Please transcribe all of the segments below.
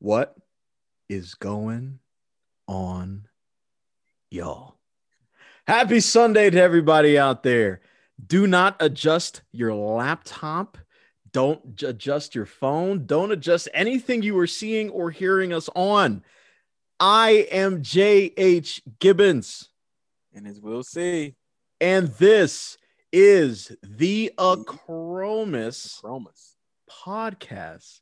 What is going on, y'all? Happy Sunday to everybody out there. Do not adjust your laptop. Don't adjust your phone. Don't adjust anything you are seeing or hearing us on. I am J.H. Gibbons, And as Will C., and this is the Achromous Chromas. podcast.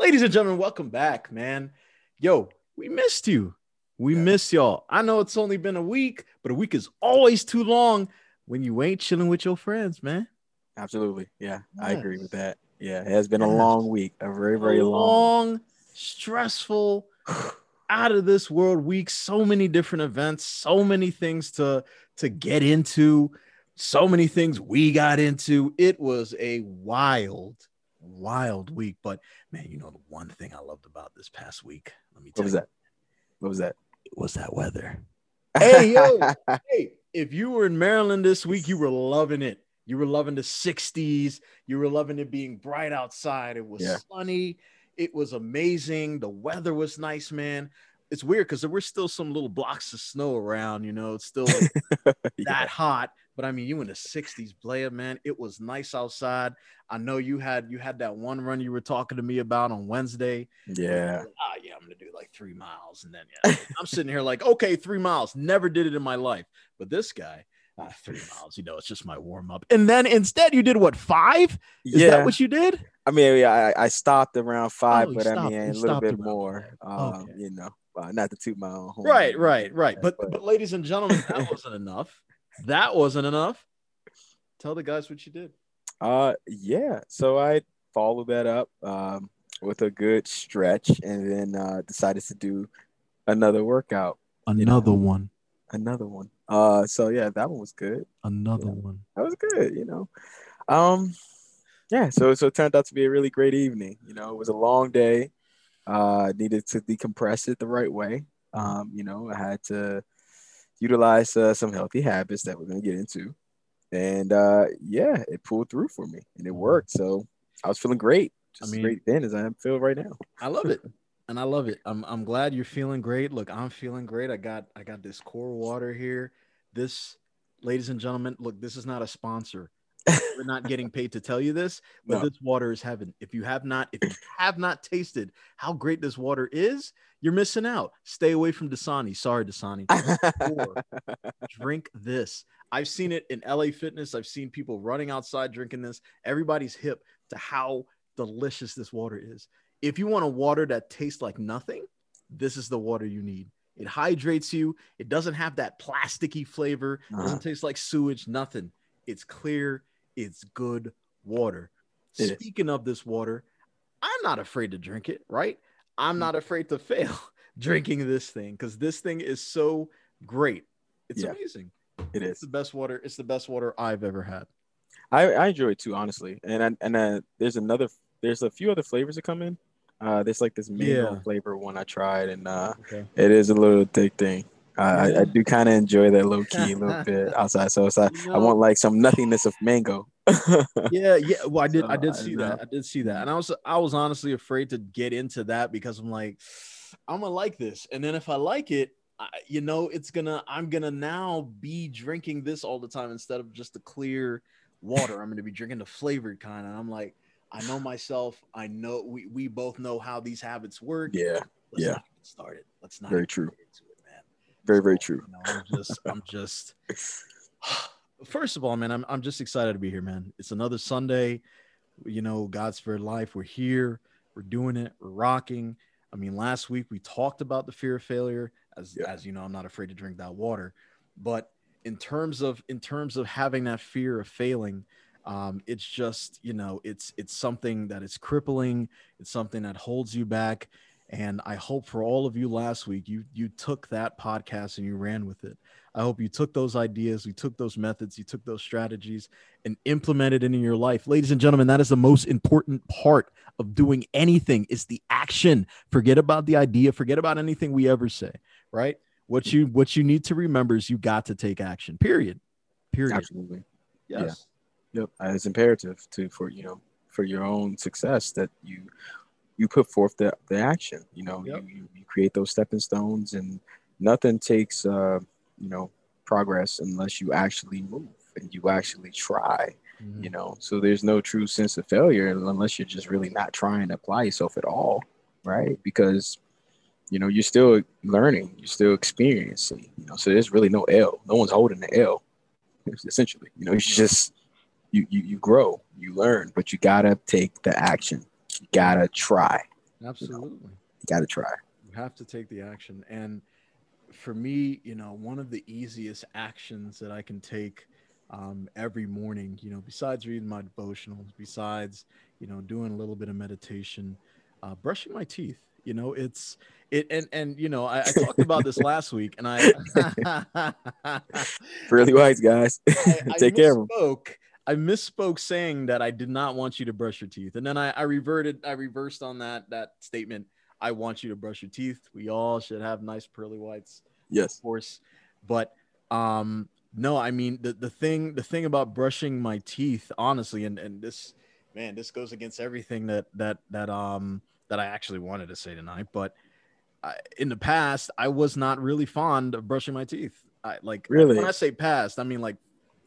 Ladies and gentlemen, welcome back, man. Yo, we missed you. We Yeah. miss y'all. I know it's only been a week, but a week is always too long when you ain't chilling with your friends, man. Absolutely. Yeah, I agree with that. Yeah, it has been a long week, a very, very a long. long, stressful, out of this world week. So many different events, so many things to to get into, so many things we got into. It was a wild, wild week. But man, you know the one thing I loved about this past week. Let me Tell What was you, that? What was that? It was that weather. Hey, yo. hey, if you were in Maryland this week, you were loving it. You were loving the 60s. You were loving it being bright outside. It was Yeah. sunny. It was amazing. The weather was nice, man. It's weird because there were still some little blocks of snow around, you know, it's still Yeah. that hot. But I mean, you in the 60s, Blair, man. It was nice outside. I know you had you had that one run you were talking to me about on Wednesday. Yeah. Ah, yeah, I'm gonna do like three miles, and then yeah, I'm sitting here like, okay, three miles. Never did it in my life, but this guy, ah, three miles. You know, it's just my warm up. And then instead, you did what? Five? Is yeah. that what you did? I mean, yeah, I, I stopped around five, Oh, but I mean, a little bit more. Um, Okay. You know, uh, not to toot my own horn. Right, right, right. But But- but ladies and gentlemen, that wasn't enough. That wasn't enough. Tell the guys what you did. Uh, yeah. So I followed that up um, with a good stretch, and then uh, decided to do another workout, Another one. another one. Uh, so yeah, that one was good. Another Yeah. one. that was good, you know. Um, yeah, so so it turned out to be a really great evening. You know, it was a long day. Uh, needed to decompress it the right way. Um, you know, I had to utilize uh, some healthy habits that we're gonna get into, and uh, yeah, it pulled through for me and it worked. So I was feeling great, just I mean- great then as I am feel right now. I love it. And I love it. I'm I'm glad you're feeling great. Look, I'm feeling great. I got I got this core water here. This, ladies and gentlemen, look, this is not a sponsor. We're not getting paid to tell you this, but No. this water is heaven. If you have not, if you have not tasted how great this water is, you're missing out. Stay away from Dasani. Sorry, Dasani. Drink this. I've seen it in LA Fitness. I've seen people running outside drinking this. Everybody's hip to how delicious this water is. If you want a water that tastes like nothing, this is the water you need. It hydrates you. It doesn't have that plasticky flavor. It Uh-huh. doesn't taste like sewage, nothing. It's clear. It's good water. It is. Speaking of this water, I'm not afraid to drink it, right? I'm not afraid to fail drinking this thing because this thing is so great. It's Yeah. amazing. it It's the best water. It's the best water I've ever had. I, I enjoy it too, honestly. And I, and uh, there's another, there's a few other flavors that come in. Uh, there's like this mango Yeah. flavor one I tried, and uh, Okay. it is a little thick Uh, I, I do mm-hmm. kind of enjoy that low key a little bit outside. So like, You I want like some nothingness of mango. yeah, yeah. Well, I did. I did see know. that. I did see that, and I was, I was honestly afraid to get into that because I'm like, I'm gonna like this, and then if I like it, I, you know, it's gonna, I'm gonna now be drinking this all the time instead of just the clear water. I'm gonna be drinking the flavored kind, and I'm like, I know myself. I know we, we both know how these habits work. yeah, Let's yeah. not get started. Let's not Very true. get into it, man. Very very true. you know, I'm just, I'm just. First of all, man, I'm I'm just excited to be here, man. It's another Sunday. You know, God's for life. We're here. We're doing it. We're rocking. I mean, last week we talked about the fear of failure. As Yeah. as you know, I'm not afraid to drink that water. But in terms of in terms of having that fear of failing, um, it's just you know, it's it's something that is crippling. It's something that holds you back. And I hope for all of you last week, you you took that podcast and you ran with it. I hope you took those ideas, you took those methods, you took those strategies and implemented it in your life. Ladies and gentlemen, that is the most important part of doing anything is the action. Forget about the idea, forget about anything we ever say, right? What you what you need to remember is you got to take action. Period. Period. Absolutely. Yes. Yep. Uh, It's imperative to for you know for your own success that you you put forth the, the action. You know, yep. you, you create those stepping stones, and nothing takes uh, you know progress unless you actually move and you actually try. Mm-hmm. You know, so there's no true sense of failure unless you're just really not trying to apply yourself at all, right? Because you know you're still learning, you're still experiencing. You know, so there's really no L. No one's holding the L. Essentially, you know, you just you, you you grow, you learn, but you gotta take the action. Gotta try. Absolutely. You, know? you gotta try. You have to take the action. And for me, you know, one of the easiest actions that I can take um, every morning, you know, besides reading my devotionals, besides, you know, doing a little bit of meditation, uh, brushing my teeth, you know, it's it and and you know I, I talked about this last week and I really wise guys I, I take care of them. I misspoke saying that I did not want you to brush your teeth, and then I, I reverted, I reversed on that that statement. I want you to brush your teeth. We all should have nice pearly whites, yes, of course. But um, no, I mean the the thing the thing about brushing my teeth, honestly, and and this man, this goes against everything that that that um that I actually wanted to say tonight, but. I, in the past, I was not really fond of brushing my teeth. I like really when I say past, I mean like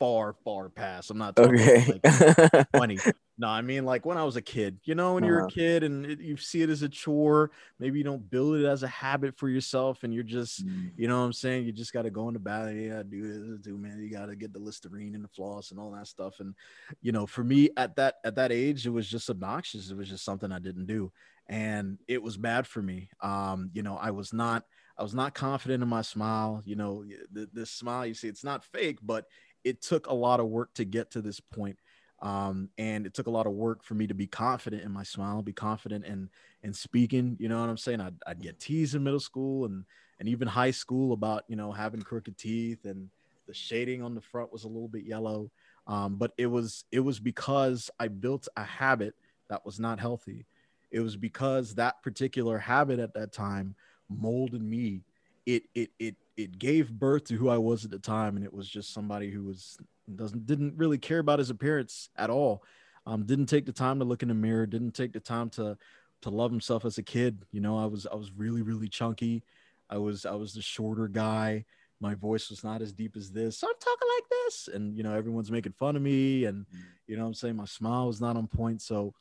far, far past. I'm not talking okay. like 20. No, I mean like when I was a kid. You know, when uh-huh. you're a uh-huh. kid and it, you see it as a chore, maybe you don't build it as a habit for yourself, and you're just, mm. you know, what I'm saying you just got to go in the bathroom. You got to do this, do man. You got to get the Listerine and the floss and all that stuff. And you know, for me at that at that age, it was just obnoxious. It was just something I didn't do, and it was bad for me. Um, you know, I was not. I was not confident in my smile. You know, this smile, you see, it's not fake, but it took a lot of work to get to this point. Um, and it took a lot of work for me to be confident in my smile, be confident in in speaking. You know what I'm saying? I'd, I'd get teased in middle school and and even high school about you know having crooked teeth and the shading on the front was a little bit yellow. Um, but it was it was because I built a habit that was not healthy. It was because that particular habit at that time molded me. It it it it gave birth to who I was at the time, and it was just somebody who was doesn't didn't really care about his appearance at all. Um, didn't take the time to look in the mirror. Didn't take the time to to love himself as a kid. You know, I was I was really really chunky. I was I was the shorter guy. My voice was not as deep as this. So I'm talking like this, and you know everyone's making fun of me, and mm. you know I'm saying my smile was not on point. So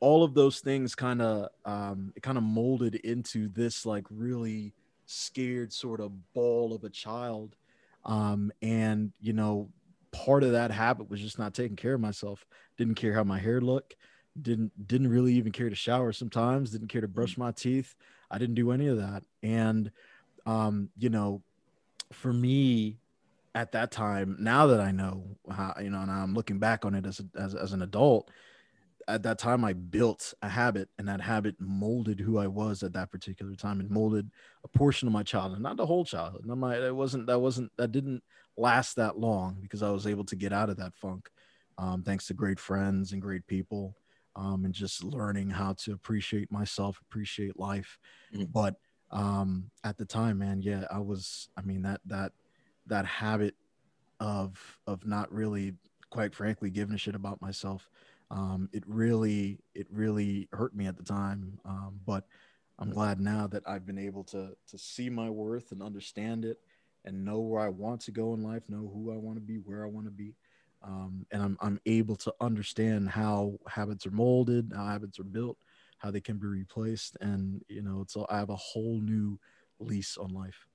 all of those things kind of um, it kind of molded into this like really scared sort of ball of a child. Um, and you know, part of that habit was just not taking care of myself. Didn't care how my hair looked. Didn't didn't really even care to shower sometimes. Didn't care to brush mm. my teeth. I didn't do any of that. And um, you know, for me, at that time, now that I know how, you know, and I'm looking back on it as a, as, as an adult, at that time I built a habit and that habit molded who I was at that particular time and molded a portion of my childhood, not the whole childhood. No, my it wasn't that wasn't that didn't last that long because I was able to get out of that funk um, thanks to great friends and great people um, and just learning how to appreciate myself, appreciate life. Mm-hmm. But um, at the time, man, yeah, I was. I mean that that that habit of of not really, quite frankly, giving a shit about myself um, it really it really hurt me at the time um, but i'm glad now that i've been able to to see my worth and understand it and know where i want to go in life know who i want to be where i want to be. Um, and I'm, I'm able to understand how habits are molded how habits are built how they can be replaced and you know it's i have a whole new lease on life.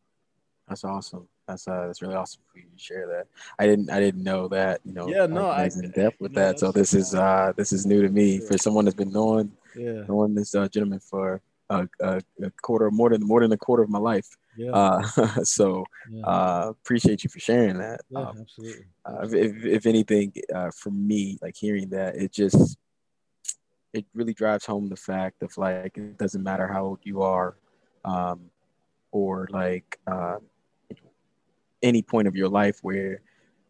That's awesome that's uh, that's really awesome for you to share that. I didn't I didn't know that. You know, yeah, no, I in depth with that. So this is uh this is new to me for someone that's been knowing yeah knowing this uh, gentleman for a, a, a, quarter more than more than a quarter of my life. Yeah. Uh, so yeah. uh, appreciate you for sharing that. Yeah, um, absolutely. Uh, if, if anything, uh, for me, like hearing that, it just it really drives home the fact of like it doesn't matter how old you are, um, or like uh, any point of your life where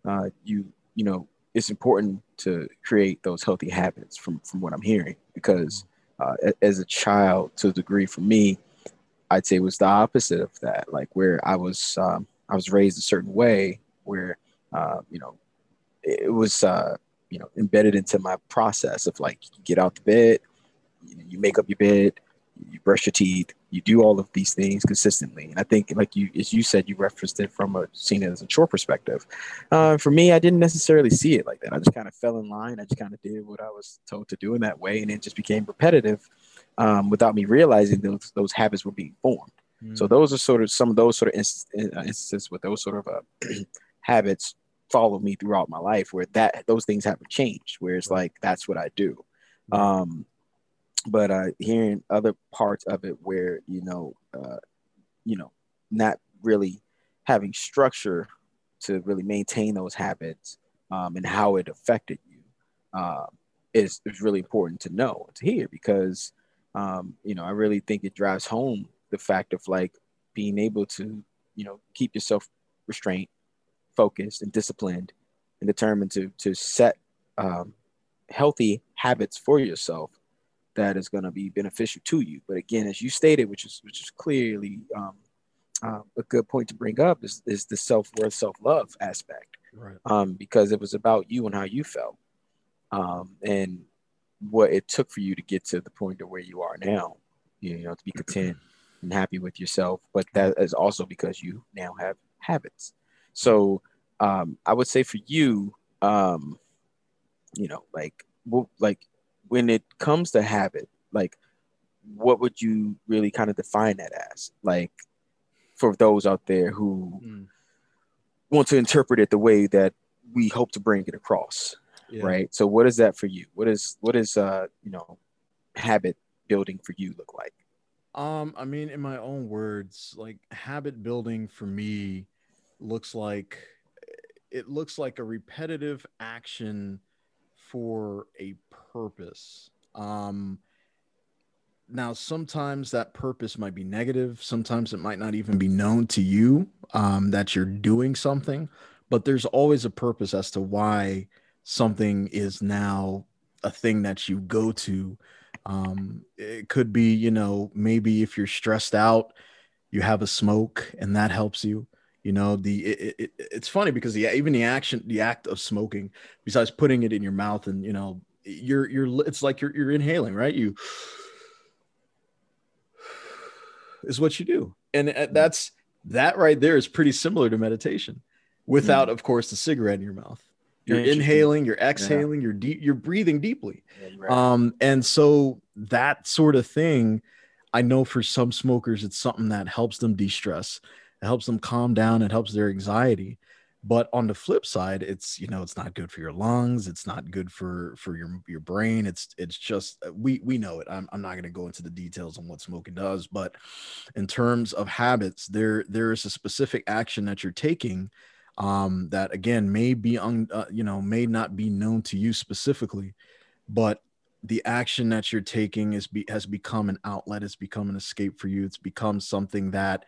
uh, you you know it's important to create those healthy habits from from what I'm hearing. Because uh, as a child to a degree for me I'd say it was the opposite of that. Like where I was um, I was raised a certain way where uh, you know it was uh, you know embedded into my process of like get out the bed you make up your bed, you brush your teeth, you do all of these things consistently. And I think, like you, as you said, you referenced it from a seeing it as a chore perspective. Uh, for me, I didn't necessarily see it like that. I just kind of fell in line. I just kind of did what I was told to do in that way, and it just became repetitive um, without me realizing those those habits were being formed. Mm. So those are sort of some of those sort of uh, instances with those sort of uh, habits followed me throughout my life where that those things haven't changed where it's like that's what i do um but uh hearing other parts of it where you know uh you know not really having structure to really maintain those habits um, and how it affected you uh, is, is really important to know to hear because um, you know i really think it drives home the fact of like being able to you know keep yourself restrained, focused and disciplined and determined to to set um, healthy habits for yourself that is going to be beneficial to you. But again, as you stated, which is which is clearly um, uh, a good point to bring up, is, is the self worth, self love aspect, right? Um, because it was about you and how you felt, um, and what it took for you to get to the point of where you are now. You know, to be content and happy with yourself, but that is also because you now have habits. So um, I would say for you, um, you know, like like when it comes to habit, like what would you really kind of define that as? Like for those out there who mm. want to interpret it the way that we hope to bring it across. Yeah. Right. So what is that for you? What is what is uh, you know, habit building for you look like? Um, I mean, in my own words, like habit building for me looks like it looks like a repetitive action for a purpose. Um, now, sometimes that purpose might be negative. Sometimes it might not even be known to you um, that you're doing something, but there's always a purpose as to why something is now a thing that you go to. Um, it could be, you know, maybe if you're stressed out, you have a smoke and that helps you you know the it, it, it's funny because the even the action the act of smoking besides putting it in your mouth and you know you're you're it's like you're you're inhaling right you is what you do and uh, mm. that's that right there is pretty similar to meditation without mm. of course the cigarette in your mouth you're inhaling you're exhaling yeah. you're deep you're breathing deeply right. um and so that sort of thing i know for some smokers it's something that helps them de-stress it helps them calm down. It helps their anxiety. But on the flip side, it's you know it's not good for your lungs. It's not good for for your your brain. It's it's just uh, we we know it. I'm I'm not going to go into the details on what smoking does, but in terms of habits, there there is a specific action that you're taking um, that again may be un, uh, you know may not be known to you specifically, but the action that you're taking is be, has become an outlet. It's become an escape for you. It's become something that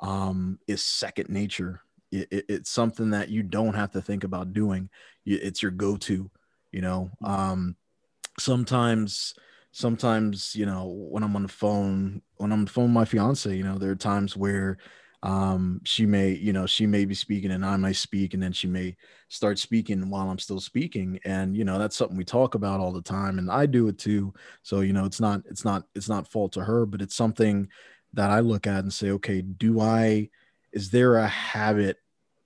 um, is second nature. It, it, it's something that you don't have to think about doing. It's your go-to. You know, mm-hmm. um, sometimes, sometimes you know when I'm on the phone, when I'm on the phone with my fiance, you know, there are times where um she may you know she may be speaking and i might speak and then she may start speaking while i'm still speaking and you know that's something we talk about all the time and i do it too so you know it's not it's not it's not fault to her but it's something that I look at and say, okay, do I, is there a habit?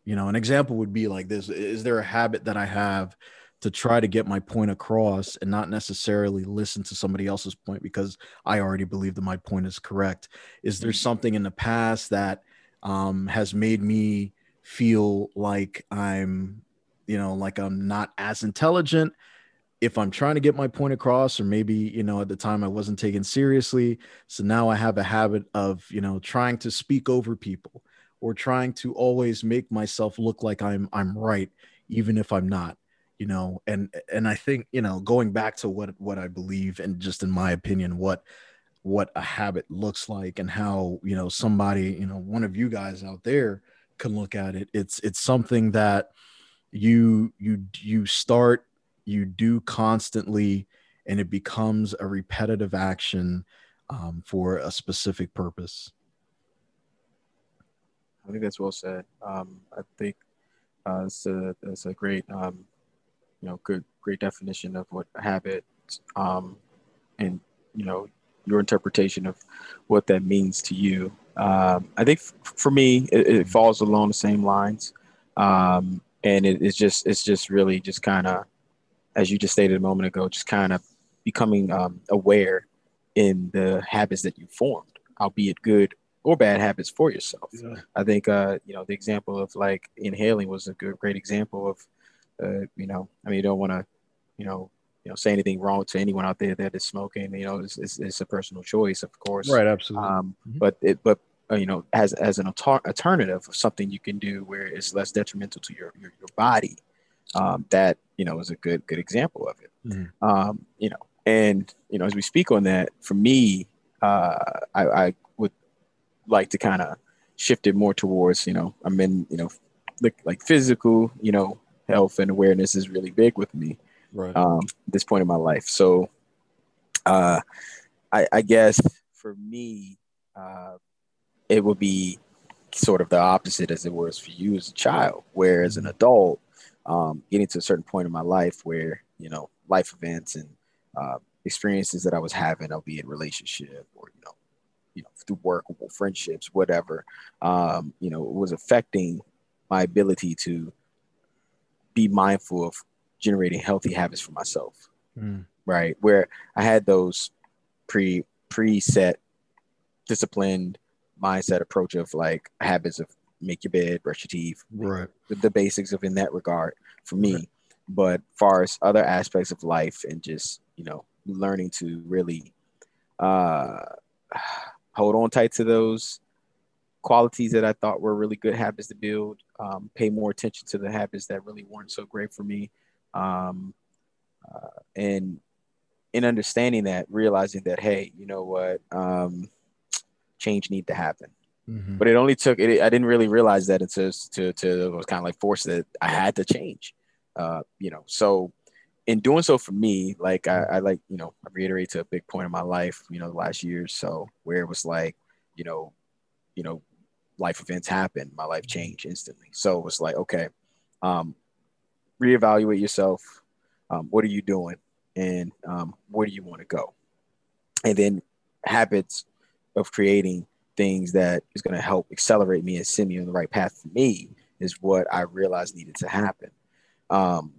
You know, an example would be like this Is there a habit that I have to try to get my point across and not necessarily listen to somebody else's point because I already believe that my point is correct? Is there mm. something in the past that um, has made me feel like I'm, you know, like I'm not as intelligent if I'm trying to get my point across, or maybe, you know, at the time I wasn't taken seriously. So now I have a habit of, you know, trying to speak over people or trying to always make myself look like I'm I'm right, even if I'm not, you know, and and I think, you know, going back to what what I believe and just in my opinion, what what a habit looks like and how, you know, somebody, you know, one of you guys out there can look at it. It's it's something that you you you start you do constantly and it becomes a repetitive action um, for a specific purpose. I think that's well said. Um, I think uh, it's, a, it's a great, um, you know, good, great definition of what habit um, and you know your interpretation of what that means to you. Um, I think f- for me, it, it, falls along the same lines, um, and it, it's just it's just really just kind of, as you just stated a moment ago, just kind of becoming um, aware in the habits that you formed, albeit good or bad habits for yourself. Yeah. I think uh, you know the example of like inhaling was a good, great example of, uh, you know, I mean, you don't want to, you know, you know, say anything wrong to anyone out there that is smoking. You know, it's, it's, it's a personal choice, of course. Right. Absolutely. Um, mm-hmm. But it, but uh, you know, as as an alter- alternative, something you can do where it's less detrimental to your your, your body. Um, that you know is a good good example of it. Mm-hmm. Um, you know, and you know, as we speak on that, for me, uh, I, I like to kind of shift it more towards you know, I'm in you know, like like physical, you know, health and awareness is really big with me right. um, this point in my life. So, uh, I, I guess for me, uh, it would be sort of the opposite as it was for you as a child, where as an adult, um, getting to a certain point in my life where, you know, life events and uh, experiences that I was having, albeit relationship or, you know, you know, through work, friendships, whatever, um, you know, was affecting my ability to be mindful of generating healthy habits for myself. Mm. Right. Where I had those pre preset disciplined mindset approach of like habits of make your bed, brush your teeth, right? The, the basics of in that regard for me. Right. But far as other aspects of life and just you know learning to really uh, hold on tight to those qualities that I thought were really good habits to build. Um, pay more attention to the habits that really weren't so great for me, um, uh, and in understanding that, realizing that, hey, you know what, um, change need to happen. Mm-hmm. But it only took it. I didn't really realize that until to to it was kind of like forced that I had to change. Uh, you know, so in doing so for me, like I, I like you know I reiterate to a big point in my life, you know, the last year so, where it was like, you know, you know, life events happen, my life changed instantly. So it was like, okay, um, reevaluate yourself. Um, what are you doing? And um, where do you want to go? And then habits of creating things that is going to help accelerate me and send me on the right path for me is what I realized needed to happen. Um,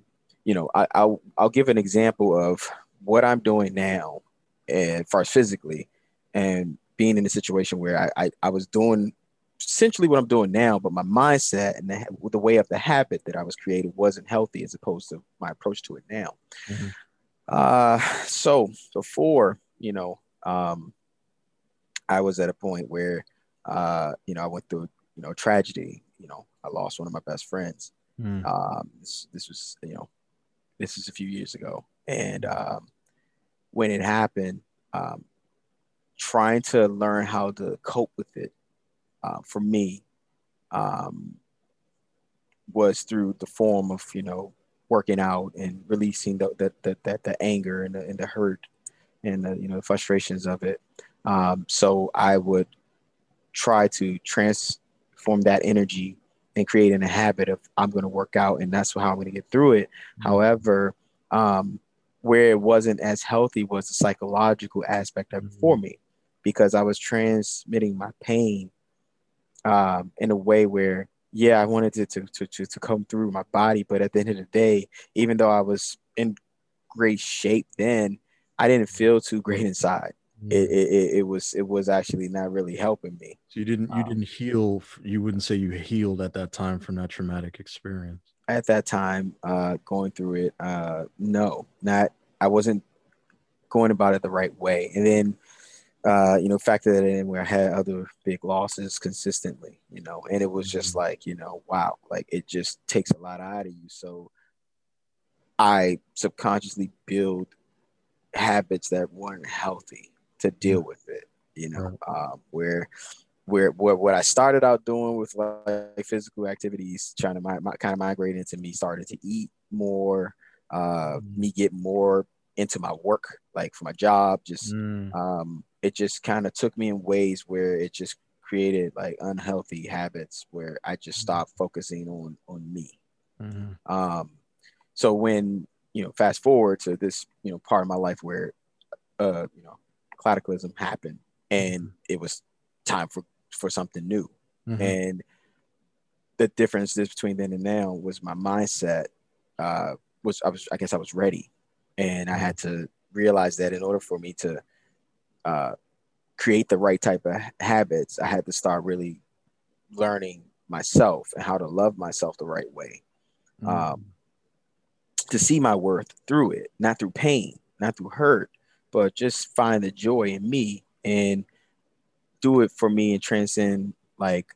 you know, I, will I'll give an example of what I'm doing now, and far as physically, and being in a situation where I, I, I was doing essentially what I'm doing now, but my mindset and the, the way of the habit that I was created wasn't healthy as opposed to my approach to it now. Mm-hmm. Uh, so before, you know, um, I was at a point where, uh, you know, I went through, you know, tragedy. You know, I lost one of my best friends. Mm. Um, this, this was, you know, this is a few years ago, and um, when it happened, um, trying to learn how to cope with it uh, for me um, was through the form of you know working out and releasing the the, the, the, the anger and the, and the hurt and the you know the frustrations of it. Um, so I would try to transform that energy and creating a habit of I'm going to work out and that's how I'm going to get through it. Mm-hmm. However, um, where it wasn't as healthy was the psychological aspect of it mm-hmm. for me because I was transmitting my pain um, in a way where yeah, I wanted it to, to, to, to come through my body. But at the end of the day, even though I was in great shape then, I didn't feel too great inside. Mm-hmm. It, it, it, was it was actually not really helping me. So you didn't you um, didn't heal. You wouldn't say you healed at that time from that traumatic experience. At that time, uh, going through it, uh, no, not. I wasn't going about it the right way. And then uh, you know, factor that in where I had other big losses consistently, you know, and it was just mm-hmm. like, you know, wow, like it just takes a lot out of you. So I subconsciously build habits that weren't healthy to deal with it, you know, um, where, where, where what I started out doing with like physical activities, trying to my, my, kind of migrate into me starting to eat more, uh, mm. me get more into my work, like for my job, just mm. um, it just kind of took me in ways where it just created like unhealthy habits where I just mm-hmm. stopped focusing on on me. Mm-hmm. Um, so when you know, fast forward to this you know part of my life where uh, you know cataclysm happened and Mm-hmm. it was time for for something new Mhm. and the difference is between then and now was my mindset uh was i was i guess i was ready and i had to realize that in order for me to uh create the right type of habits i had to start really learning myself and how to love myself the right way Mhm. um, to see my worth through it, not through pain, not through hurt, but just find the joy in me and do it for me and transcend like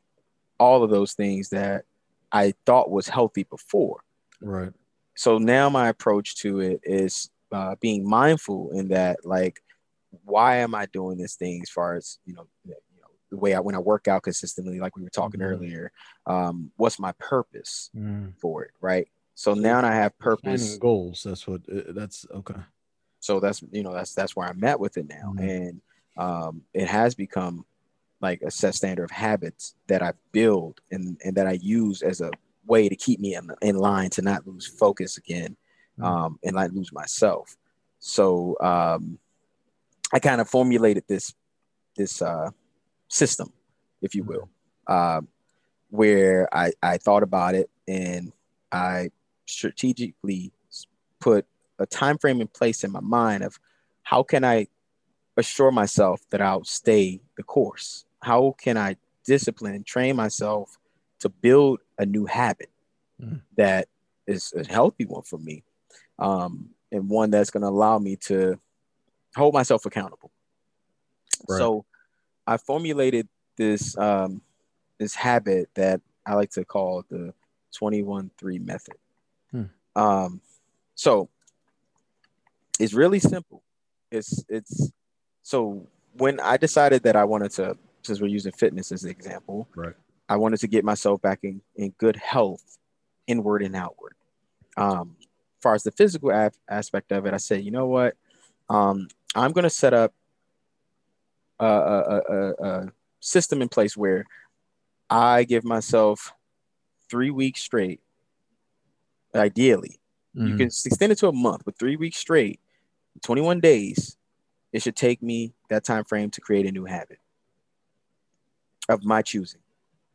all of those things that I thought was healthy before. right. So now my approach to it is uh, being mindful in that, like, why am I doing this thing as far as, you know, you know the way I, when I work out consistently, like we were talking Mhm. earlier, um, what's my purpose Mm. for it, right? So now I have purpose. Defining goals. That's what. uh, That's okay. So that's you know that's that's where i'm at with it now Mhm. and um it has become like a set standard of habits that i build and and that i use as a way to keep me in, in line to not lose focus again Mhm. um and not lose myself so um i kind of formulated this this uh system if you will um where i i thought about it and i strategically put a time frame in place in my mind of how can I assure myself that I'll stay the course? How can I discipline and train myself to build a new habit Mhm. that is a healthy one for me, um, and one that's going to allow me to hold myself accountable. Right. So I formulated this um, this habit that I like to call the 21-3 method. Hmm. Um, so it's really simple. It's it's so when I decided that I wanted to, since we're using fitness as an example, Right. I wanted to get myself back in, in good health, inward and outward. Um, as far as the physical a- aspect of it, I said, you know what? Um, I'm going to set up a, a, a, a system in place where I give myself three weeks straight, ideally, you Mhm. can extend it to a month, but three weeks straight, 21 days, it should take me that time frame to create a new habit of my choosing.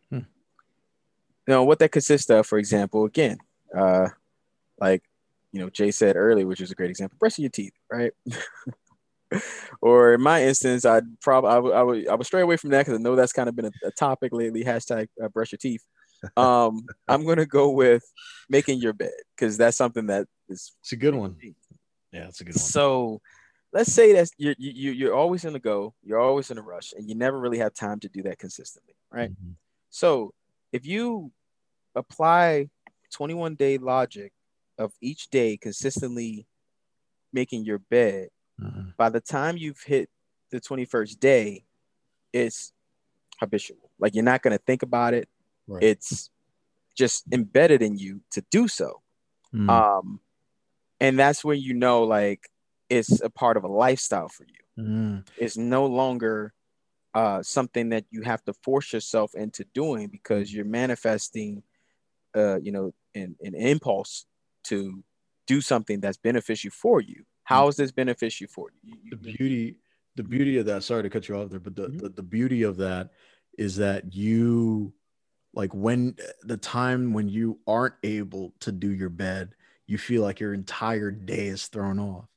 Hmm. Now, what that consists of, for example, again, uh, like you know, Jay said earlier, which is a great example, brushing your teeth, right? or in my instance, I'd probably I would I would I would stray away from that because I know that's kind of been a, a topic lately. Hashtag uh, brush your teeth. Um, I'm gonna go with making your bed because that's something that is It's a good one. Yeah, it's a good one. so let's say that you're, you, you're always in a go, you're always in a rush, and you never really have time to do that consistently, right? Mhm. So if you apply 21 day logic of each day consistently making your bed, Mhm. by the time you've hit the 21st day, it's habitual. Like you're not going to think about it. Right. It's just embedded in you to do so. Mm. Um, and that's when you know like it's a part of a lifestyle for you. Mm. It's no longer uh, something that you have to force yourself into doing because you're manifesting, uh, you know, an, an impulse to do something that's beneficial for you. How is this beneficial for you? The beauty the beauty of that sorry to cut you off there but the, Mhm. the the beauty of that is that you like when the time when you aren't able to do your bed you feel like your entire day is thrown off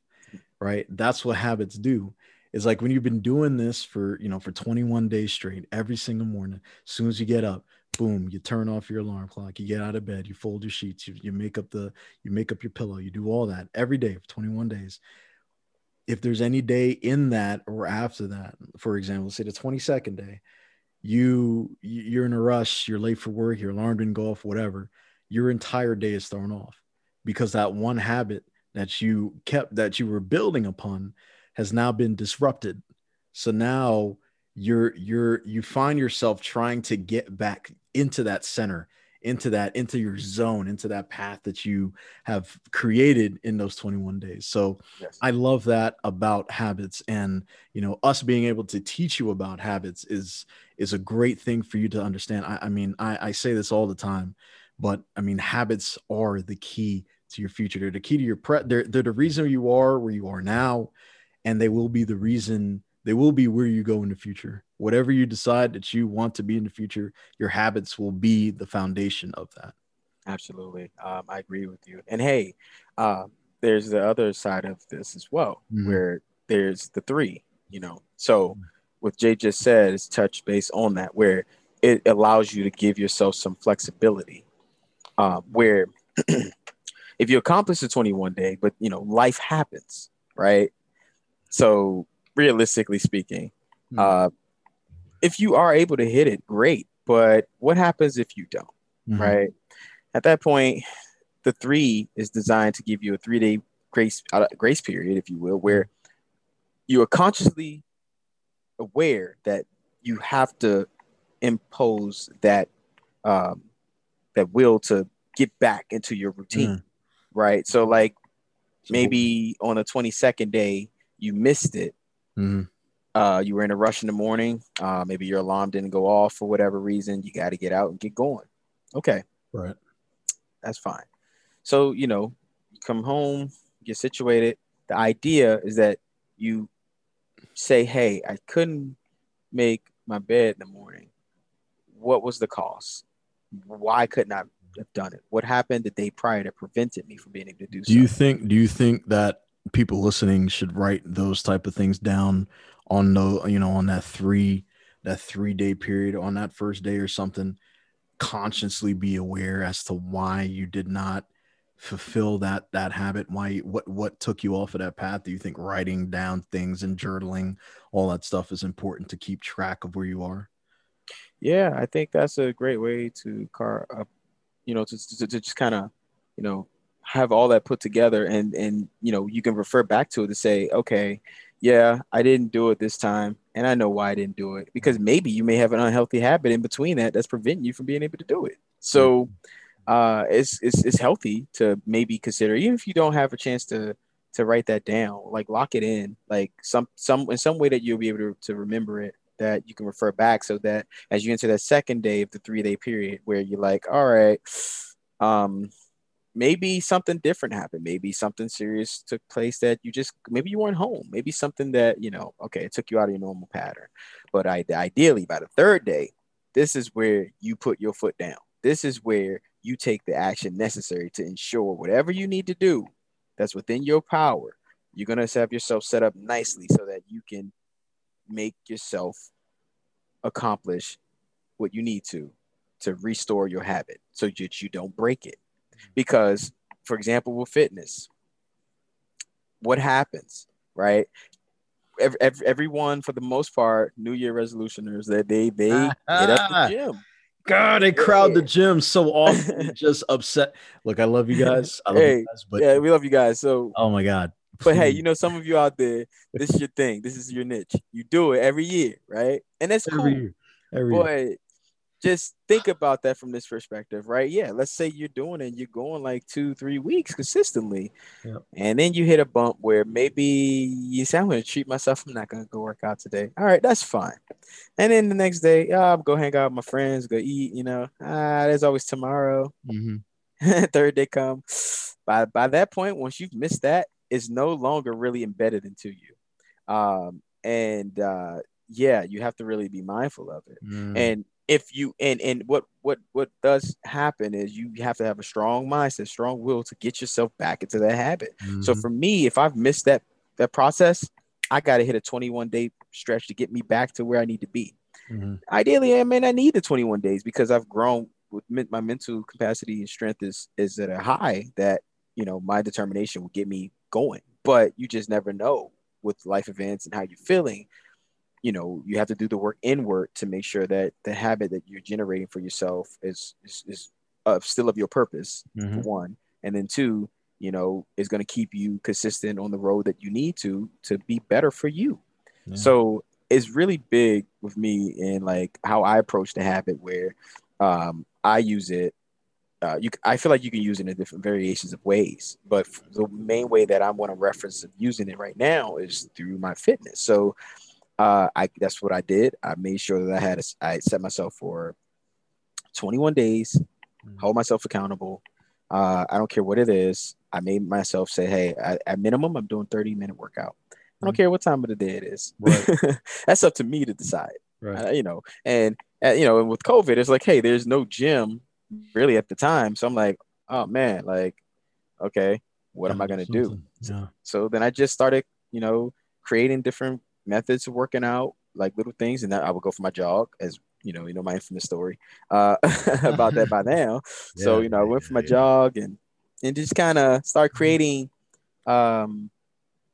right? That's what habits do. Is like when you've been doing this for you know for 21 days straight every single morning as soon as you get up boom you turn off your alarm clock you get out of bed you fold your sheets you, you make up the you make up your pillow you do all that every day for 21 days. If there's any day in that or after that for example say the 22nd day you you- you're in a rush you're late for work your alarm didn't go off whatever your entire day is thrown off because that one habit that you kept that you were building upon has now been disrupted. So now you're you're you find yourself trying to get back into that center into that into your zone into that path that you have created in those 21 days so yes. I love that about habits and you know us being able to teach you about habits is is a great thing for you to understand. I, I mean, I, I say this all the time, but I mean, habits are the key to your future. They're the key to your pre. They're they're the reason you are where you are now, and they will be the reason they will be where you go in the future. Whatever you decide that you want to be in the future, your habits will be the foundation of that. Absolutely. Um, I agree with you. And hey, uh, there's the other side of this as well, mm-hmm. where there's the three, you know. So mm-hmm. what Jay just said is touch base on that, where it allows you to give yourself some flexibility. Uh, where if you accomplish the 21 day, but you know, life happens, right? So realistically speaking, mm-hmm. uh, if you are able to hit it, great. But what happens if you don't, mm-hmm. right? At that point, the three is designed to give you a three day grace uh, grace period, if you will, where you are consciously aware that you have to impose that um, that will to get back into your routine, mm. right? So, like maybe on the twenty second day you missed it. Mm. Uh, you were in a rush in the morning. Uh, maybe your alarm didn't go off for whatever reason. You got to get out and get going. Okay, right. That's fine. So, you know, you come home, get situated. The idea is that you say, hey, I couldn't make my bed in the morning. What was the cost? Why couldn't I have done it? What happened the day prior that prevented me from being able to do, so?" do so? you think do you think that people listening should write those type of things down on the you know on that three that three day period on that first day or something. Consciously be aware as to why you did not fulfill that that habit. Why what what took you off of that path? Do you think writing down things and journaling all that stuff is important to keep track of where you are? Yeah i think that's a great way to car up you know to, to, to just kind of you know have all that put together and and you know you can refer back to it to say okay yeah i didn't do it this time and i know why i didn't do it because maybe you may have an unhealthy habit in between that that's preventing you from being able to do it. So mm-hmm. uh, it's, it's it's healthy to maybe consider, even if you don't have a chance to to write that down, like lock it in, like some some in some way that you'll be able to, to remember it that you can refer back so that as you enter that second day of the three day period where you're like, all right, um, maybe something different happened. Maybe something serious took place that you just maybe you weren't home. Maybe something that you know, okay, it took you out of your normal pattern. But I, ideally, by the third day, this is where you put your foot down. This is where you take the action necessary to ensure whatever you need to do that's within your power. You're to have yourself set up nicely so that you can make yourself accomplish what you need to to restore your habit so that you don't break it. Because, for example, with fitness, what happens, right? Every, every, everyone, for the most part, New Year resolutioners, that they they get up the gym God, they crowd the gym so often, just upset. Look, I love you guys. I love hey, you guys, but yeah, we love you guys. So, oh my God. But hey, you know, some of you out there, this is your thing. This is your niche. You do it every year, right? And that's every cool. Year. Every Boy, year just think about that from this perspective, right? Yeah, let's say you're doing it, you're going like two, three weeks consistently, and then you hit a bump where maybe you say, "I'm going to treat myself. I'm not going to go work out today." All right, that's fine. And then the next day, oh, I'm go hang out with my friends, go eat. You know, ah, there's always tomorrow. Mm-hmm. Third day come. By by that point, once you've missed that, it's no longer really embedded into you. Um, and uh, yeah, you have to really be mindful of it. Mm. And if you and and what what what does happen is you have to have a strong mindset strong will to get yourself back into that habit mm-hmm. so for me if i've missed that that process i got to hit a 21 day stretch to get me back to where i need to be mm-hmm. ideally i may not need the 21 days because i've grown with my mental capacity and strength is is at a high that you know my determination will get me going but you just never know with life events and how you're feeling you know you have to do the work inward to make sure that the habit that you're generating for yourself is is, is uh, still of your purpose mm-hmm. one and then two you know is going to keep you consistent on the road that you need to to be better for you yeah. so it's really big with me in like how i approach the habit where um, i use it uh, you, I feel like you can use it in different variations of ways, but the main way that I want to reference of using it right now is through my fitness. So uh, I that's what I did. I made sure that I had a, I set myself for 21 days, mm-hmm. hold myself accountable. Uh, I don't care what it is. I made myself say, hey, I, at minimum, I'm doing 30 minute workout. I don't Mhm. care what time of the day it is. Right. That's up to me to decide. Right. Uh, you know, and uh, you know, and with COVID, it's like, hey, there's no gym really at the time. So I'm like, oh man, like, okay, what am I gonna do? Yeah. So then I just started, you know, creating different methods of working out, like little things, and then I would go for my jog, as you know, you know my infamous story uh, about that by now. so you know, I went for my yeah. jog and and just kind of start creating, um,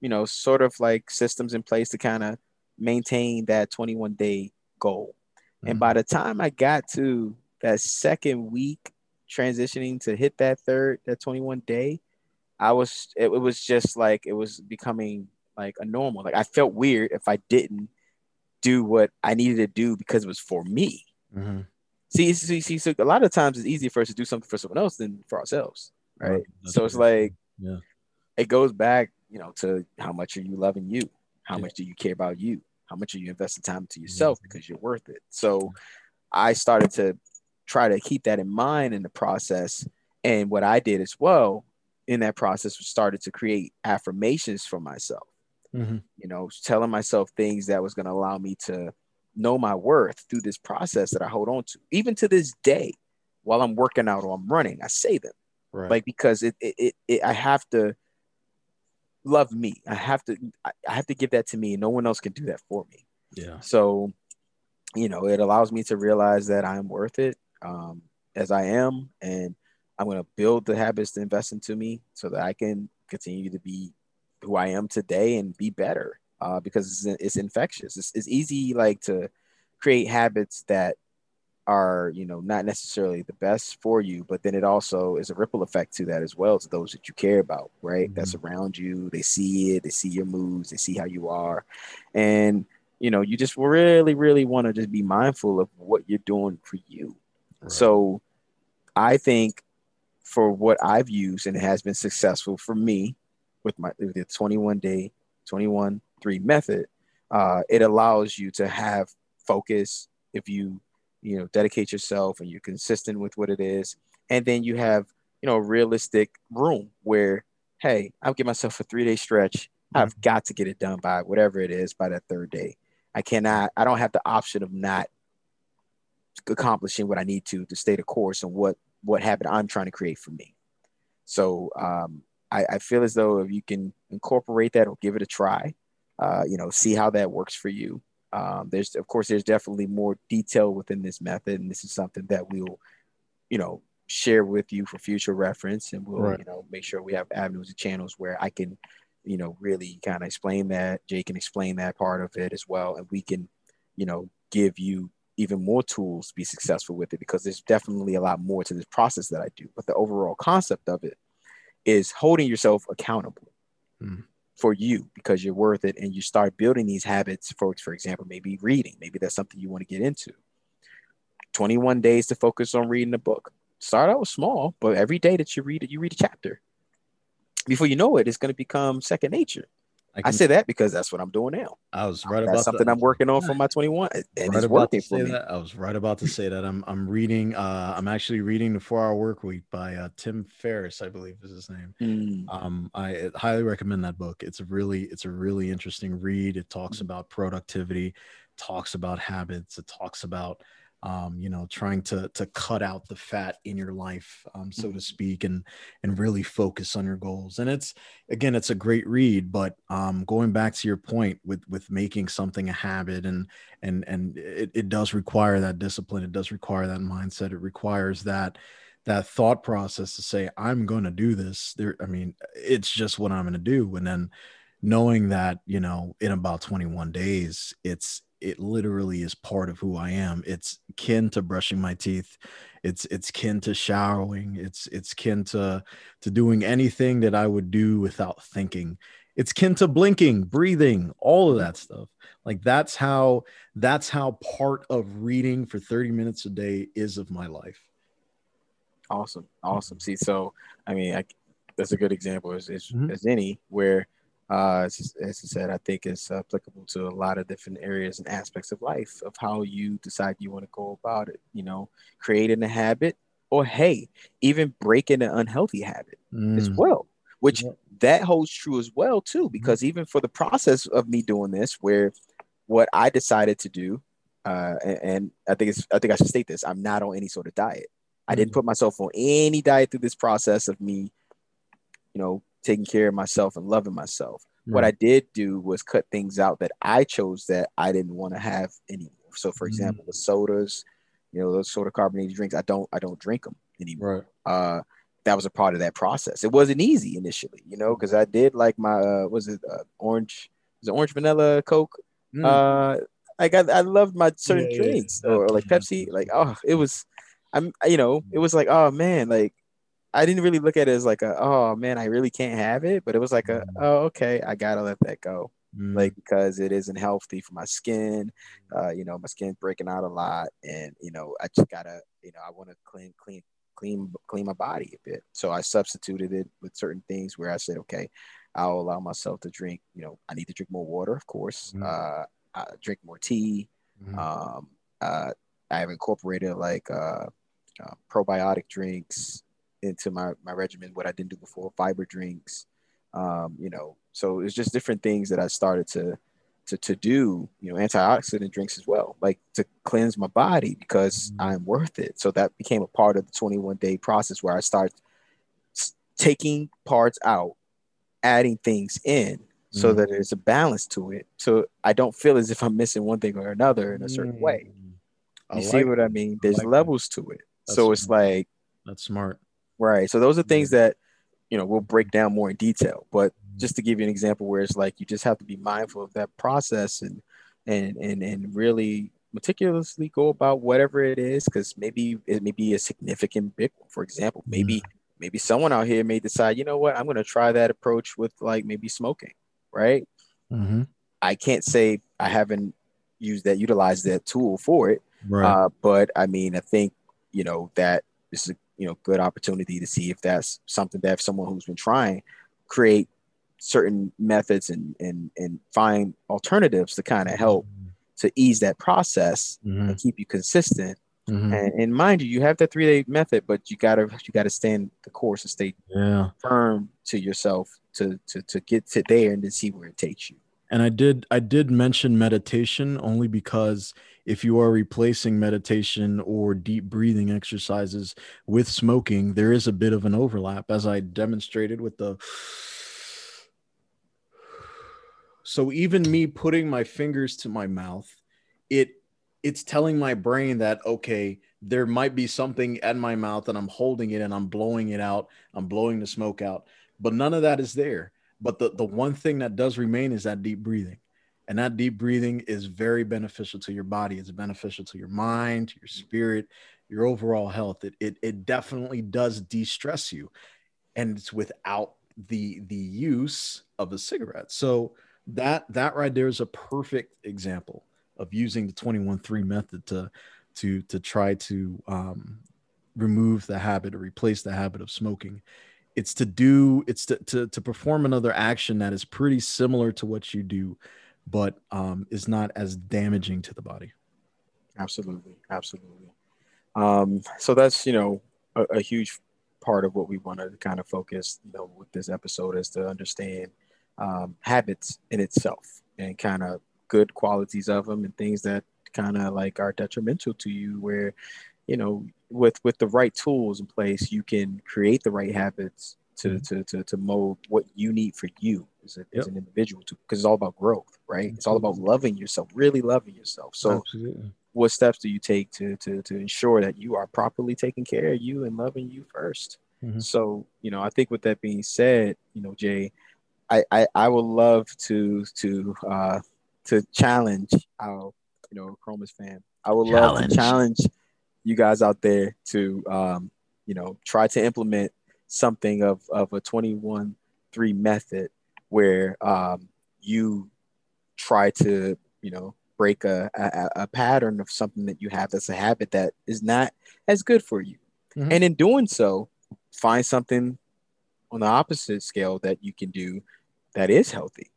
you know, sort of like systems in place to kind of maintain that 21 day goal. And Mhm. by the time I got to that second week transitioning to hit that third, that 21 day, I was, it, it was just like, it was becoming like a normal. Like I felt weird if I didn't do what I needed to do because it was for me. Mhm. See, see, see, so a lot of times it's easier for us to do something for someone else than for ourselves. Right. So it's like, yeah. it goes back, you know, to how much are you loving you? How Yeah. much do you care about you? How much are you investing time to yourself Mm-hmm. because you're worth it? So I started to try to keep that in mind in the process. And what I did as well in that process was started to create affirmations for myself, Mhm. you know, telling myself things that was going to allow me to know my worth through this process that I hold on to. Even to this day, while I'm working out or I'm running, I say them Right. like because it, it, it, it I have to love me. I have to I, I have to give that to me, no one else can do that for me. yeah. So, you know, it allows me to realize that I'm worth it um, as I am, and I'm going to build the habits to invest into me so that I can continue to be who I am today and be better. Uh, because it's, it's infectious. It's, it's easy, like to create habits that are you know not necessarily the best for you but then it also is a ripple effect to that as well to those that you care about right that's around you they see it they see your moves they see how you are and you know you just really really want to just be mindful of what you're doing for you Right. so i think for what i've used and it has been successful for me with my with the 21 day 21 3 method uh, it allows you to have focus if you you know dedicate yourself and you're consistent with what it is. And then you have you know a realistic room where hey i'll give myself a three day stretch i've got to get it done by whatever it is by that third day. I cannot i don't have the option of not accomplishing what i need to to stay the course and what what habit i'm trying to create for me. So um, I, I feel as though if you can incorporate that or give it a try uh, you know see how that works for you um, there's of course there's definitely more detail within this method and this is something that we'll you know share with you for future reference and we'll Right. you know make sure we have avenues and channels where i can you know really kind of explain that jay can explain that part of it as well and we can you know give you even more tools to be successful with it because there's definitely a lot more to this process that i do but the overall concept of it is holding yourself accountable Mm. for you because you're worth it and you start building these habits for for example maybe reading. Maybe that's something you want to get into. 21 days to focus on reading a book. Start out small but every day that you read it you read a chapter. Before you know it it's going to become second nature i, can- say that because that's what i'm doing now I was right that's about something to- i'm working on for my 21 and right it's working for me that. I was right about to say that. I'm I'm reading. Uh, I'm actually reading the Four Hour Work Week by uh, Tim Ferriss, I believe is his name. Mm, Um, I highly recommend that book. It's a really it's a really interesting read. It talks about productivity, talks about habits. It talks about um, you know trying to to cut out the fat in your life, um, so to Mhm. speak, and and really focus on your goals. And it's again, it's a great read. But um, going back to your point with with making something a habit and and and it, it does require that discipline it does require that mindset it requires that that thought process to say i'm going to do this there i mean it's just what i'm going to do and then knowing that you know in about 21 days it's it literally is part of who i am. It's kin to brushing my teeth. It's it's kin to showering. It's it's kin to to doing anything that i would do without thinking. It's kin to blinking breathing all of that stuff. Like that's how that's how part of reading for 30 minutes a day is of my life. Awesome. Awesome. See so i mean I, that's a good example as, as, Mhm. as any where uh as, as I said i think it's applicable to a lot of different areas and aspects of life of how you decide you want to go about it you know creating a habit or hey even breaking an unhealthy habit as Mm, well which yeah. that holds true as well too mm-hmm. because mm-hmm. even for the process of me doing this where what i decided to do uh, and, and, i think it's i think i should state this i'm not on any sort of diet i didn't mm-hmm. put myself on any diet through this process of me you know taking care of myself and loving myself right. what i did do was cut things out that i chose that i didn't want to have anymore so for mm-hmm. example the sodas you know those soda carbonated drinks i don't i don't drink them anymore right. uh that was a part of that process. It wasn't easy initially, you know, because I did like my uh, was it uh, orange, was it orange vanilla Coke? Mm. Uh, I got I loved my certain yeah, drinks yeah. Or, or, like Pepsi. Like oh, it was, I'm you know, it was like oh man, like I didn't really look at it as like a oh man, I really can't have it, but it was like a mm. oh okay, I gotta let that go. Mm. Like because it isn't healthy for my skin, uh, you know, my skin's breaking out a lot, and you know, I just gotta, you know, I want to clean, clean, clean clean my body a bit. So I substituted it with certain things where I said, okay, I'll allow myself to drink. You know, I need to drink more water, of course. Mm-hmm. Uh, I drink more tea. Mm-hmm. Um, uh, I've incorporated like uh, uh, probiotic drinks into my my regimen. What I didn't do before, fiber drinks. Um, you know, so it's just different things that I started to to, to do you know antioxidant drinks as well like to cleanse my body because mm-hmm. i'm worth it so that became a part of the 21 day process where i start taking parts out adding things in so mm-hmm. that there's a balance to it so i don't feel as if i'm missing one thing or another in a certain mm-hmm. way you see what i mean there's like levels that. to it that's so smart. it's like that's smart right so those are things that you know we'll break down more in detail but just to give you an example where it's like you just have to be mindful of that process and and and and really meticulously go about whatever it is because maybe it may be a significant big one for example maybe mm-hmm. maybe someone out here may decide you know what i'm going to try that approach with like maybe smoking right mm-hmm. i can't say i haven't used that utilized that tool for it right. uh, but i mean i think you know that this is a you know good opportunity to see if that's something that if someone who's been trying create certain methods and and and find alternatives to kind of help mm-hmm. to ease that process mm-hmm. and keep you consistent mm-hmm. and, and mind you you have that three day method but you gotta you gotta stand the course and stay yeah. firm to yourself to to to get to there and then see where it takes you and i did i did mention meditation only because if you are replacing meditation or deep breathing exercises with smoking there is a bit of an overlap as i demonstrated with the so even me putting my fingers to my mouth, it it's telling my brain that okay, there might be something at my mouth and I'm holding it and I'm blowing it out. I'm blowing the smoke out, but none of that is there. But the, the one thing that does remain is that deep breathing. And that deep breathing is very beneficial to your body. It's beneficial to your mind, your spirit, your overall health. It, it, it definitely does de-stress you. And it's without the the use of a cigarette. So that that right there is a perfect example of using the 21-3 method to to to try to um, remove the habit or replace the habit of smoking it's to do it's to, to to perform another action that is pretty similar to what you do but um, is not as damaging to the body. Absolutely. Absolutely. Um, so that's you know a, a huge part of what we want to kind of focus you know with this episode is to understand um, habits in itself and kind of good qualities of them and things that kind of like are detrimental to you where you know with with the right tools in place you can create the right habits to to, to to mold what you need for you as, a, yep. as an individual to because it's all about growth right it's all about loving yourself really loving yourself so Absolutely. what steps do you take to to to ensure that you are properly taking care of you and loving you 1st mm-hmm. so you know i think with that being said you know jay I, I, I would love to to uh, to challenge our you know Chromas fan. I would challenge. love to challenge you guys out there to um, you know try to implement something of of a 21 3 method where um, you try to you know break a, a, a pattern of something that you have that's a habit that is not as good for you mm-hmm. and in doing so find something on the opposite scale that you can do that is healthy.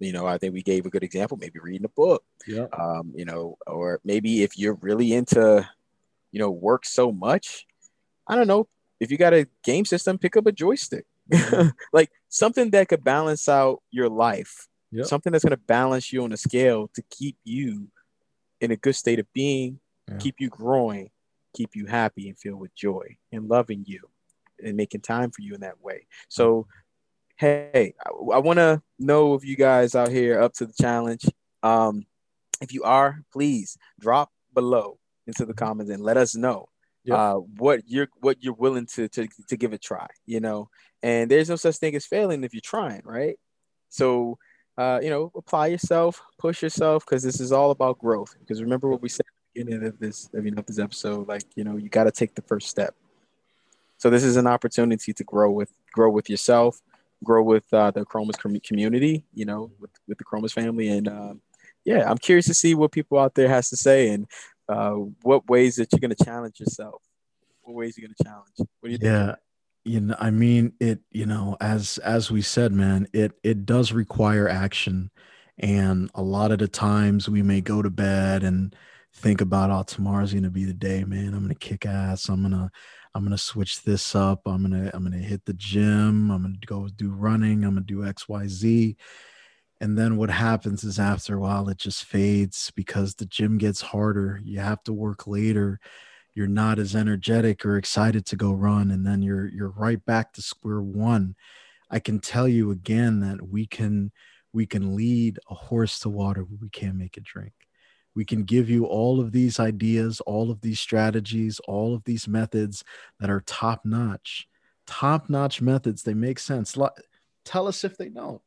You know, I think we gave a good example, maybe reading a book. Yeah. Um, you know, or maybe if you're really into, you know, work so much, I don't know, if you got a game system, pick up a joystick. like something that could balance out your life, Yep. something that's going to balance you on a scale to keep you in a good state of being, Yeah. keep you growing, keep you happy and filled with joy and loving you and making time for you in that way. So, hey, I, I want to know if you guys out here up to the challenge. Um, if you are, please drop below into the comments and let us know Uh, what you're what you're willing to, to to give a try. You know, and there's no such thing as failing if you're trying, right? So, uh, you know, apply yourself, push yourself, because this is all about growth. Because remember what we said at the beginning of this, I mean, of this episode, like you know, you got to take the first step. So this is an opportunity to grow with grow with yourself, grow with uh, the Chromas community, you know, with with the Chromas family, and um, yeah, I'm curious to see what people out there has to say and uh, what ways that you're going to challenge yourself. What ways you're going to challenge? What do you yeah you know i mean it you know as as we said man it it does require action. And a lot of the times we may go to bed and think about oh tomorrow's gonna be the day man. I'm gonna kick ass. I'm gonna i'm gonna switch this up. I'm gonna i'm gonna hit the gym. I'm gonna go do running. I'm gonna do xyz and then what happens is after a while it just fades because the gym gets harder. You have to work later. You're not as energetic or excited to go run and then you're you're right back to square one. I can tell you again that we can we can lead a horse to water but we can't make it drink. We can give you all of these ideas all of these strategies all of these methods that are top notch. Top notch methods they make sense. Tell us if they don't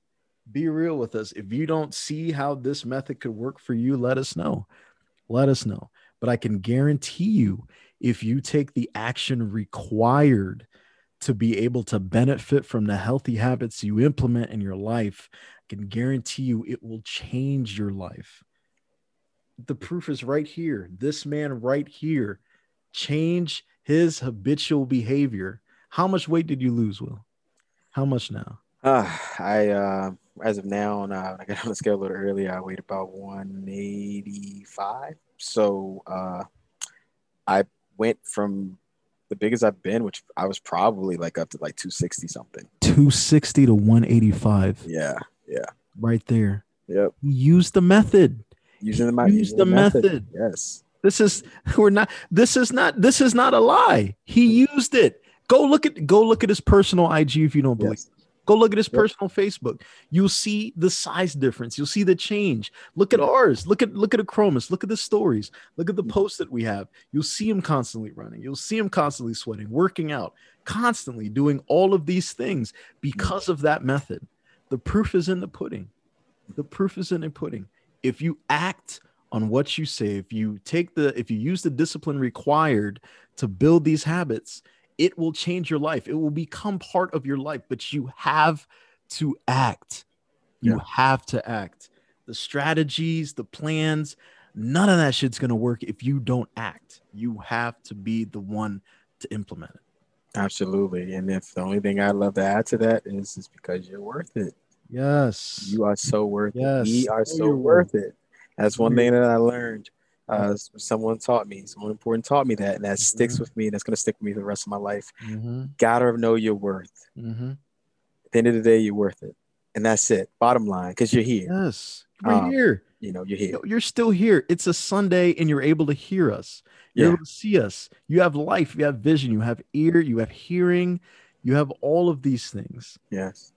be real with us if you don't see how this method could work for you let us know let us know but I can guarantee you, if you take the action required to be able to benefit from the healthy habits you implement in your life, I can guarantee you it will change your life. The proof is right here. This man right here change his habitual behavior. How much weight did you lose, Will? How much now? Uh, I uh, as of now, and uh, I got on the scale a little earlier. I weighed about 185. So uh, I went from the biggest I've been, which I was probably like up to like 260 something. 260 to 185. Yeah, Yeah. Right there. yep. Use the method. Using the, Use using the method. Yes. This is we're not this is not this is not a lie. He used it. Go look at go look at his personal IG if you don't believe. Yes. Go look at his Yep. personal Facebook. You'll see the size difference. You'll see the change. Look at ours. Look at look at Achromous. Look at the stories. Look at the mm-hmm. posts that we have. You'll see him constantly running. You'll see him constantly sweating, working out, constantly doing all of these things because of that method. The proof is in the pudding. The proof is in the pudding. If you act on what you say, if you take the if you use the discipline required to build these habits, it will change your life. It will become part of your life, but you have to act. You Yeah. have to act. The strategies, the plans, none of that shit's going to work if you don't act. You have to be the one to implement it. Absolutely. And if the only thing I'd love to add to that is, is because you're worth it. Yes. You are so worth Yes. it. We are oh, so worth it. That's one thing that I learned. Uh, someone taught me, someone important taught me that, and that sticks Mhm. with me. And that's going to stick with me the rest of my life. mm-hmm. Gotta know your worth. Mm-hmm. At the end of the day, you're worth it. And that's it. Bottom line, because you're here. Yes. We're Um, here. You know, you're here. Yo, You're still here. It's a Sunday and you're able to hear us. You're Yeah. able to see us. You have life, you have vision, you have ear, you have hearing, you have all of these things. Yes.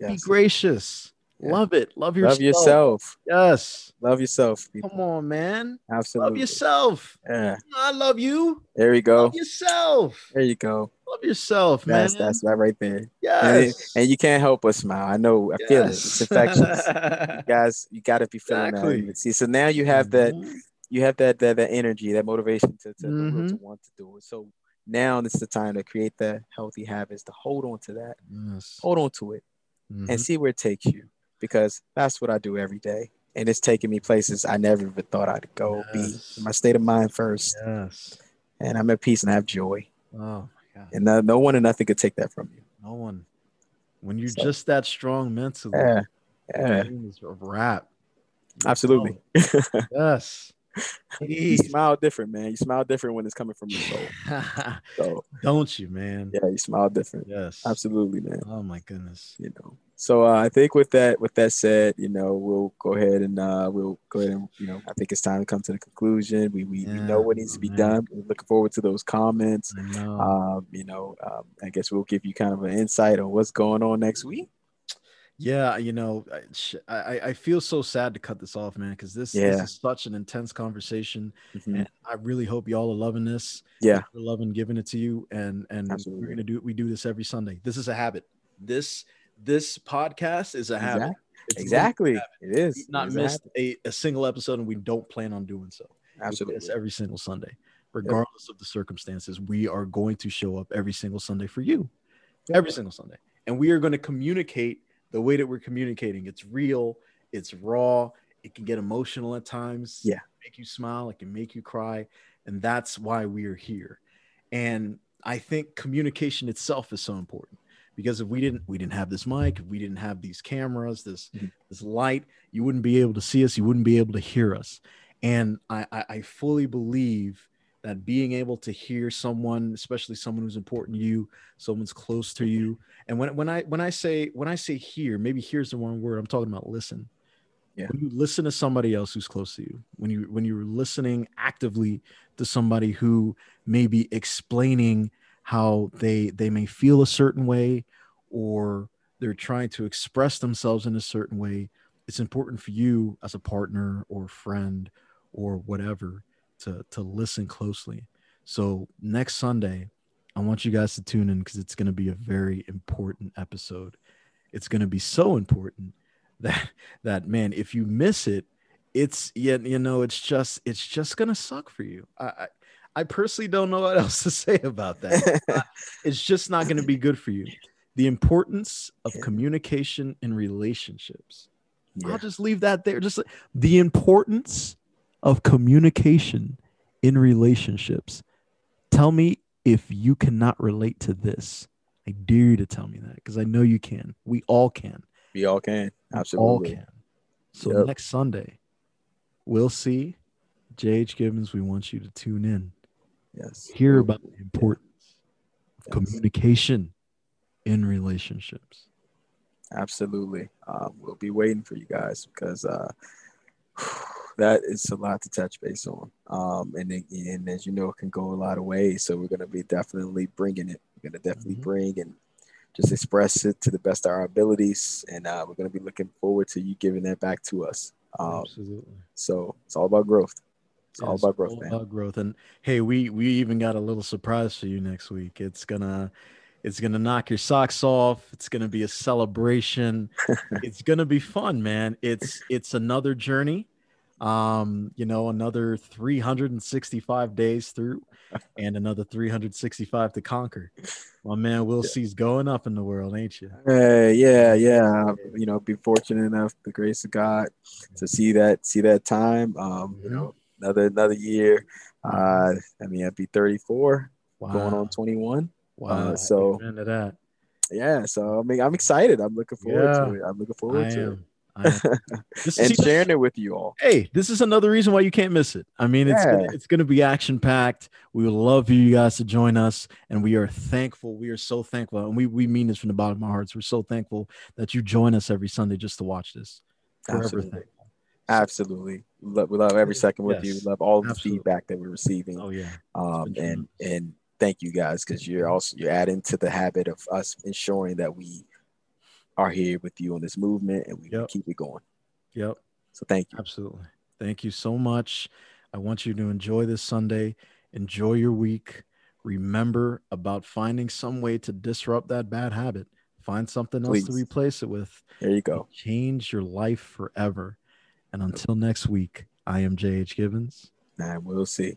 Be gracious. Yeah. Love it. Love yourself. Love yourself. Yes. Love yourself. people. Come on, man. Absolutely. Love yourself. Yeah. I love you. There we go. Love yourself. There you go. Love yourself, man. That's that's right right there. And, yes. and you can't help but smile. I know. I feel it. It's infectious. yes. guys you got to be feeling Exactly. that see so now you have that Mhm. you have that that, that energy that motivation to to, Mhm. to want to do it so now is the time to create the healthy habits to hold on to that Yes. hold on to it Mhm. and see where it takes you because that's what i do every day and it's taking me places i never even thought i'd go Yes. be my state of mind first Yes. and i'm at peace and have joy Oh my God. and no, no one and nothing could take that from you No one. When you're So- just that strong mentally, yeah yeah it's a wrap. Absolutely. Yes. You smile different, man. You smile different when it's coming from your soul. so don't you, man? Yeah, you smile different. Yes, absolutely, man. Oh my goodness. You know. So uh, I think with that, with that said, you know, we'll go ahead and uh, we'll go ahead and you know, I think it's time to come to the conclusion. We we, yeah, we know what needs to be man. done. We're looking forward to those comments. Know. Um, you know, um, I guess we'll give you kind of an insight on what's going on next week. Yeah, you know, I, I feel so sad to cut this off, man, because this, yeah. this is such an intense conversation, mm-hmm. and I really hope y'all are loving this. Yeah, we're loving giving it to you, and and Absolutely. we're gonna do we do this every Sunday. This is a habit. This this podcast is a habit. It's exactly, habit. it is. We've not missed a, a, single episode, and we don't plan on doing so. Absolutely, it's every single Sunday, regardless yep. of the circumstances. We are going to show up every single Sunday for you, yep. every single Sunday, and we are going to communicate the way that we're communicating. It's real, it's raw, it can get emotional at times. Yeah. Make you smile, it can make you cry. And that's why we are here. And I think communication itself is so important because if we didn't we didn't have this mic, if we didn't have these cameras, this mm-hmm. this light, you wouldn't be able to see us, you wouldn't be able to hear us. And I, I, I fully believe that being able to hear someone especially someone who's important to you someone's close to you. And when, when i when i say when i say hear maybe here's the wrong word i'm talking about listen. Yeah. when you listen to somebody else who's close to you when you when you're listening actively to somebody who may be explaining how they they may feel a certain way or they're trying to express themselves in a certain way it's important for you as a partner or friend or whatever to to listen closely. So next Sunday, I want you guys to tune in because it's going to be a very important episode. It's going to be so important that that man, if you miss it, it's yeah, you know, it's just it's just going to suck for you. I, I, I personally don't know what else to say about that. it's just not going to be good for you. The importance of communication in relationships. Yeah. I'll just leave that there. Just the importance of communication in relationships. Tell me if you cannot relate to this. I dare you to tell me that because I know you can. We all can. We all can. Absolutely. All can. So yep. next Sunday, Will C. JH Gibbons, we want you to tune in. Yes. Hear about the importance of communication in relationships. Absolutely. Um, we'll be waiting for you guys because uh, that is a lot to touch base on. Um, and, and as you know, it can go a lot of ways. So we're going to be definitely bringing it. We're going to definitely mm-hmm. bring and just express it to the best of our abilities. And uh, we're going to be looking forward to you giving that back to us. Um, Absolutely. So it's all about growth. It's yeah, all about growth, all man. About growth. And hey, we we even got a little surprise for you next week. It's gonna it's gonna knock your socks off. It's gonna be a celebration. it's gonna be fun, man. It's it's another journey um you know another 365 days through and another 365 to conquer. My man will c's going up in the world ain't you uh, yeah yeah. you know be fortunate enough the grace of god to see that see that time um you know another another year. Uh i mean i'd be 34 wow. going on 21 wow. Uh, so into that. Yeah so i mean i'm excited. I'm looking forward yeah, to it. I'm looking forward I to am. it and sharing it with you all. Hey, this is another reason why you can't miss it. I mean, it's gonna, it's going to be action packed. We would love for you guys to join us, and we are thankful. We are so thankful, and we we mean this from the bottom of our hearts. We're so thankful that you join us every Sunday just to watch this. Absolutely. Absolutely. We love, we love every second with yes. you. We love all the Absolutely. feedback that we're receiving. Oh yeah. Um and and thank you guys because you're also you're adding to the habit of us ensuring that we are here with you on this movement and we yep. keep it going. Yep. So thank you. Absolutely. Thank you so much. I want you to enjoy this Sunday. Enjoy your week. Remember about finding some way to disrupt that bad habit. Find something Please. else to replace it with. There you go. Change your life forever. And until next week, I am JH Gibbons. And Will C.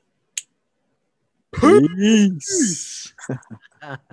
Peace.